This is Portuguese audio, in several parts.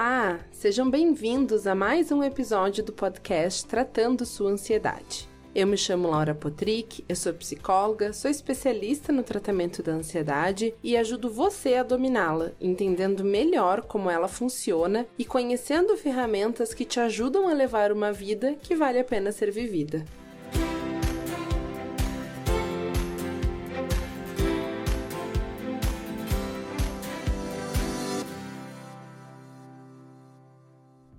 Olá, sejam bem-vindos a mais um episódio do podcast Tratando Sua Ansiedade. Eu me chamo Laura Potrick, eu sou psicóloga, sou especialista no tratamento da ansiedade e ajudo você a dominá-la, entendendo melhor como ela funciona e conhecendo ferramentas que te ajudam a levar uma vida que vale a pena ser vivida.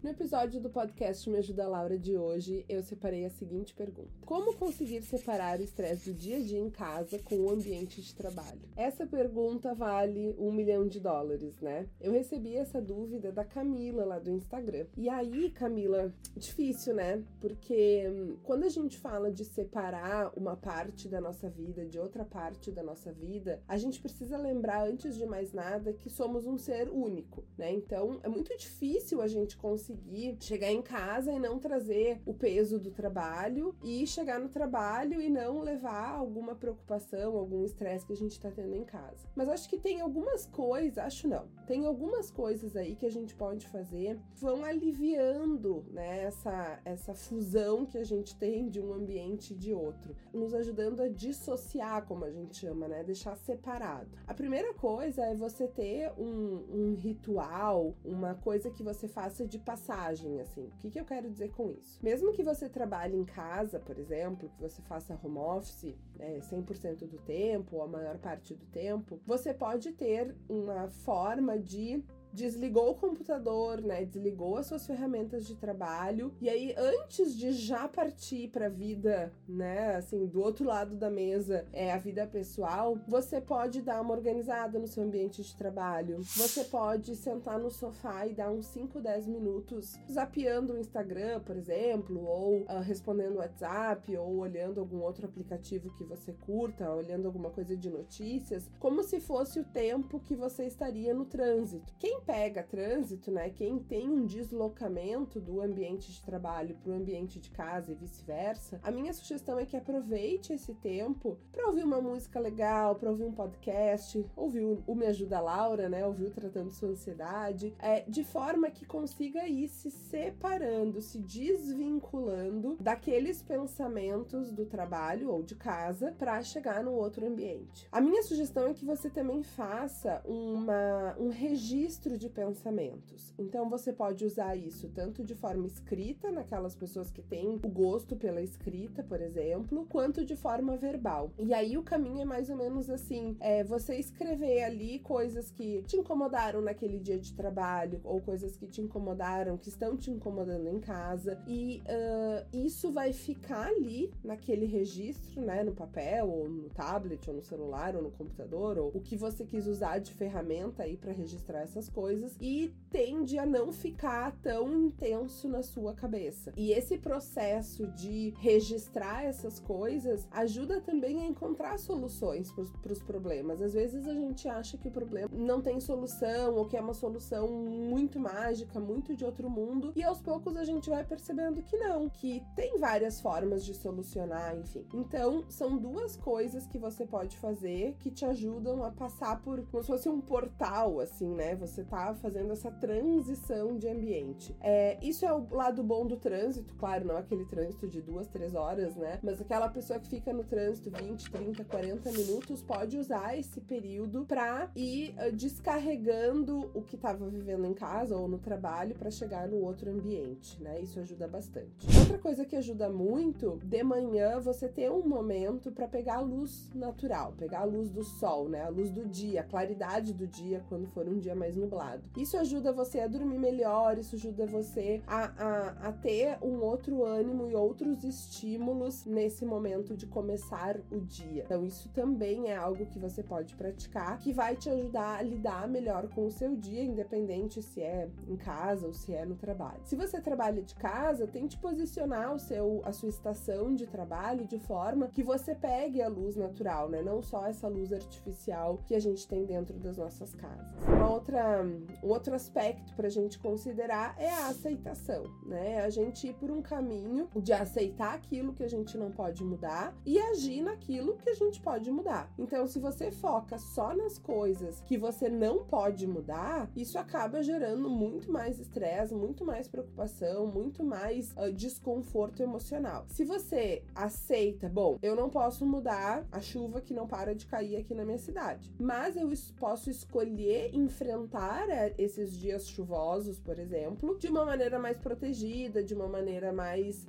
No episódio do podcast Me Ajuda Laura de hoje, eu separei a seguinte pergunta: Como conseguir separar o estresse do dia a dia em casa com o ambiente de trabalho? Essa pergunta vale um milhão de dólares, né? Eu recebi essa dúvida da Camila lá do Instagram. E aí, Camila, difícil, né? Porque hum, quando a gente fala de separar uma parte da nossa vida de outra parte da nossa vida, a gente precisa lembrar, antes de mais nada, que somos um ser único, né? Então, é muito difícil a gente conseguir conseguir chegar em casa e não trazer o peso do trabalho e chegar no trabalho e não levar alguma preocupação, algum estresse que a gente tá tendo em casa. Mas acho que tem algumas coisas, acho não, tem algumas coisas aí que a gente pode fazer vão aliviando, né, essa, essa fusão que a gente tem de um ambiente e de outro, nos ajudando a dissociar, como a gente chama, né, deixar separado. A primeira coisa é você ter um, um ritual, uma coisa que você faça de passagem, assim. O que, que eu quero dizer com isso? Mesmo que você trabalhe em casa, por exemplo, que você faça home office né, 100% do tempo, ou a maior parte do tempo, você pode ter uma forma de desligou o computador, né? Desligou as suas ferramentas de trabalho e aí antes de já partir para a vida, né, assim, do outro lado da mesa, é a vida pessoal, você pode dar uma organizada no seu ambiente de trabalho. Você pode sentar no sofá e dar uns 5, 10 minutos zapeando o Instagram, por exemplo, ou uh, respondendo WhatsApp ou olhando algum outro aplicativo que você curta, olhando alguma coisa de notícias, como se fosse o tempo que você estaria no trânsito. Quem pega trânsito, né, quem tem um deslocamento do ambiente de trabalho para o ambiente de casa e vice-versa, a minha sugestão é que aproveite esse tempo para ouvir uma música legal, para ouvir um podcast, ouvir o Me Ajuda Laura, né, ouvir o Tratando Sua Ansiedade, é, de forma que consiga ir se separando, se desvinculando daqueles pensamentos do trabalho ou de casa para chegar no outro ambiente. A minha sugestão é que você também faça uma, um registro registro de pensamentos. Então você pode usar isso tanto de forma escrita, naquelas pessoas que têm o gosto pela escrita, por exemplo, quanto de forma verbal. E aí o caminho é mais ou menos assim: é você escrever ali coisas que te incomodaram naquele dia de trabalho, ou coisas que te incomodaram, que estão te incomodando em casa, e uh, isso vai ficar ali naquele registro, né, no papel, ou no tablet, ou no celular, ou no computador, ou o que você quis usar de ferramenta aí para registrar essas coisas coisas e tende a não ficar tão intenso na sua cabeça. E esse processo de registrar essas coisas ajuda também a encontrar soluções para os problemas. Às vezes a gente acha que o problema não tem solução ou que é uma solução muito mágica, muito de outro mundo, e aos poucos a gente vai percebendo que não, que tem várias formas de solucionar, enfim. Então, são duas coisas que você pode fazer que te ajudam a passar por como se fosse um portal, assim, né? Você tá fazendo essa transição de ambiente. É, isso é o lado bom do trânsito, claro, não aquele trânsito de duas, três horas, né? Mas aquela pessoa que fica no trânsito 20, 30, 40 minutos pode usar esse período para ir uh, descarregando o que estava vivendo em casa ou no trabalho para chegar no outro ambiente, né? Isso ajuda bastante. Outra coisa que ajuda muito, de manhã você ter um momento para pegar a luz natural, pegar a luz do sol, né? A luz do dia, a claridade do dia quando for um dia mais nublado lado. Isso ajuda você a dormir melhor, isso ajuda você a, a, a ter um outro ânimo e outros estímulos nesse momento de começar o dia. Então, isso também é algo que você pode praticar, que vai te ajudar a lidar melhor com o seu dia, independente se é em casa ou se é no trabalho. Se você trabalha de casa, tente posicionar o seu, a sua estação de trabalho de forma que você pegue a luz natural, né? Não só essa luz artificial que a gente tem dentro das nossas casas. Uma outra um outro aspecto para a gente considerar é a aceitação, né? A gente ir por um caminho de aceitar aquilo que a gente não pode mudar e agir naquilo que a gente pode mudar. Então, se você foca só nas coisas que você não pode mudar, isso acaba gerando muito mais estresse, muito mais preocupação, muito mais uh, desconforto emocional. Se você aceita, bom, eu não posso mudar a chuva que não para de cair aqui na minha cidade, mas eu posso escolher enfrentar eh, esses dias chuvosos, por exemplo, de uma maneira mais protegida, de uma maneira mais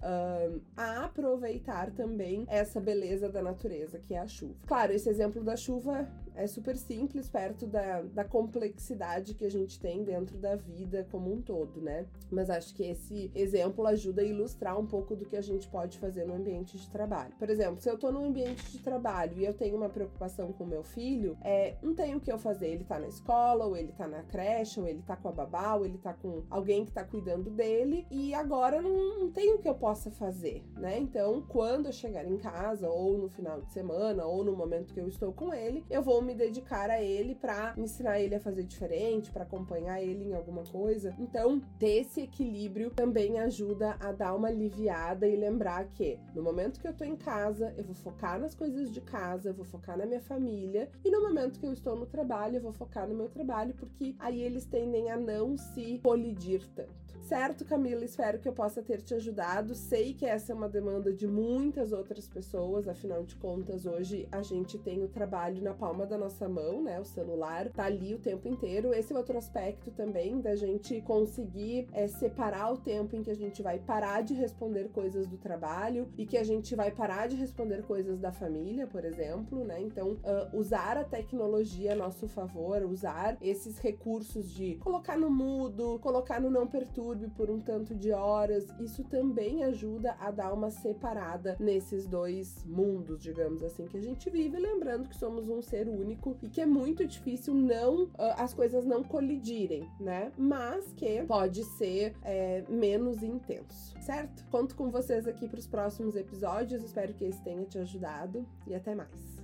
a aproveitar também essa beleza da natureza que é a chuva. Claro, esse exemplo da chuva é super simples perto da, da complexidade que a gente tem dentro da vida como um todo, né? Mas acho que esse exemplo ajuda a ilustrar um pouco do que a gente pode fazer no ambiente de trabalho. Por exemplo, se eu tô no ambiente de trabalho e eu tenho uma preocupação com meu filho, é, não tem o que eu fazer. Ele tá na escola, ou ele tá na creche, ou ele tá com a babá, ou ele tá com alguém que tá cuidando dele, e agora não, não tem o que eu possa fazer, né? Então, quando eu chegar em casa, ou no final de semana, ou no momento que eu estou com ele, eu vou me me dedicar a ele para ensinar ele a fazer diferente, para acompanhar ele em alguma coisa. Então, ter esse equilíbrio também ajuda a dar uma aliviada e lembrar que no momento que eu tô em casa, eu vou focar nas coisas de casa, eu vou focar na minha família, e no momento que eu estou no trabalho, eu vou focar no meu trabalho, porque aí eles tendem a não se colidir tanto. Certo, Camila? Espero que eu possa ter te ajudado. Sei que essa é uma demanda de muitas outras pessoas, afinal de contas, hoje a gente tem o trabalho na palma da nossa mão, né? O celular tá ali o tempo inteiro. Esse é outro aspecto também da gente conseguir é, separar o tempo em que a gente vai parar de responder coisas do trabalho e que a gente vai parar de responder coisas da família, por exemplo, né? Então, uh, usar a tecnologia a nosso favor, usar esses recursos de colocar no mudo, colocar no não perturbe por um tanto de horas, isso também ajuda a dar uma separada nesses dois mundos, digamos assim, que a gente vive, lembrando que somos um ser único e que é muito difícil não uh, as coisas não colidirem, né? Mas que pode ser é, menos intenso, certo? Conto com vocês aqui para os próximos episódios, espero que esse tenha te ajudado e até mais.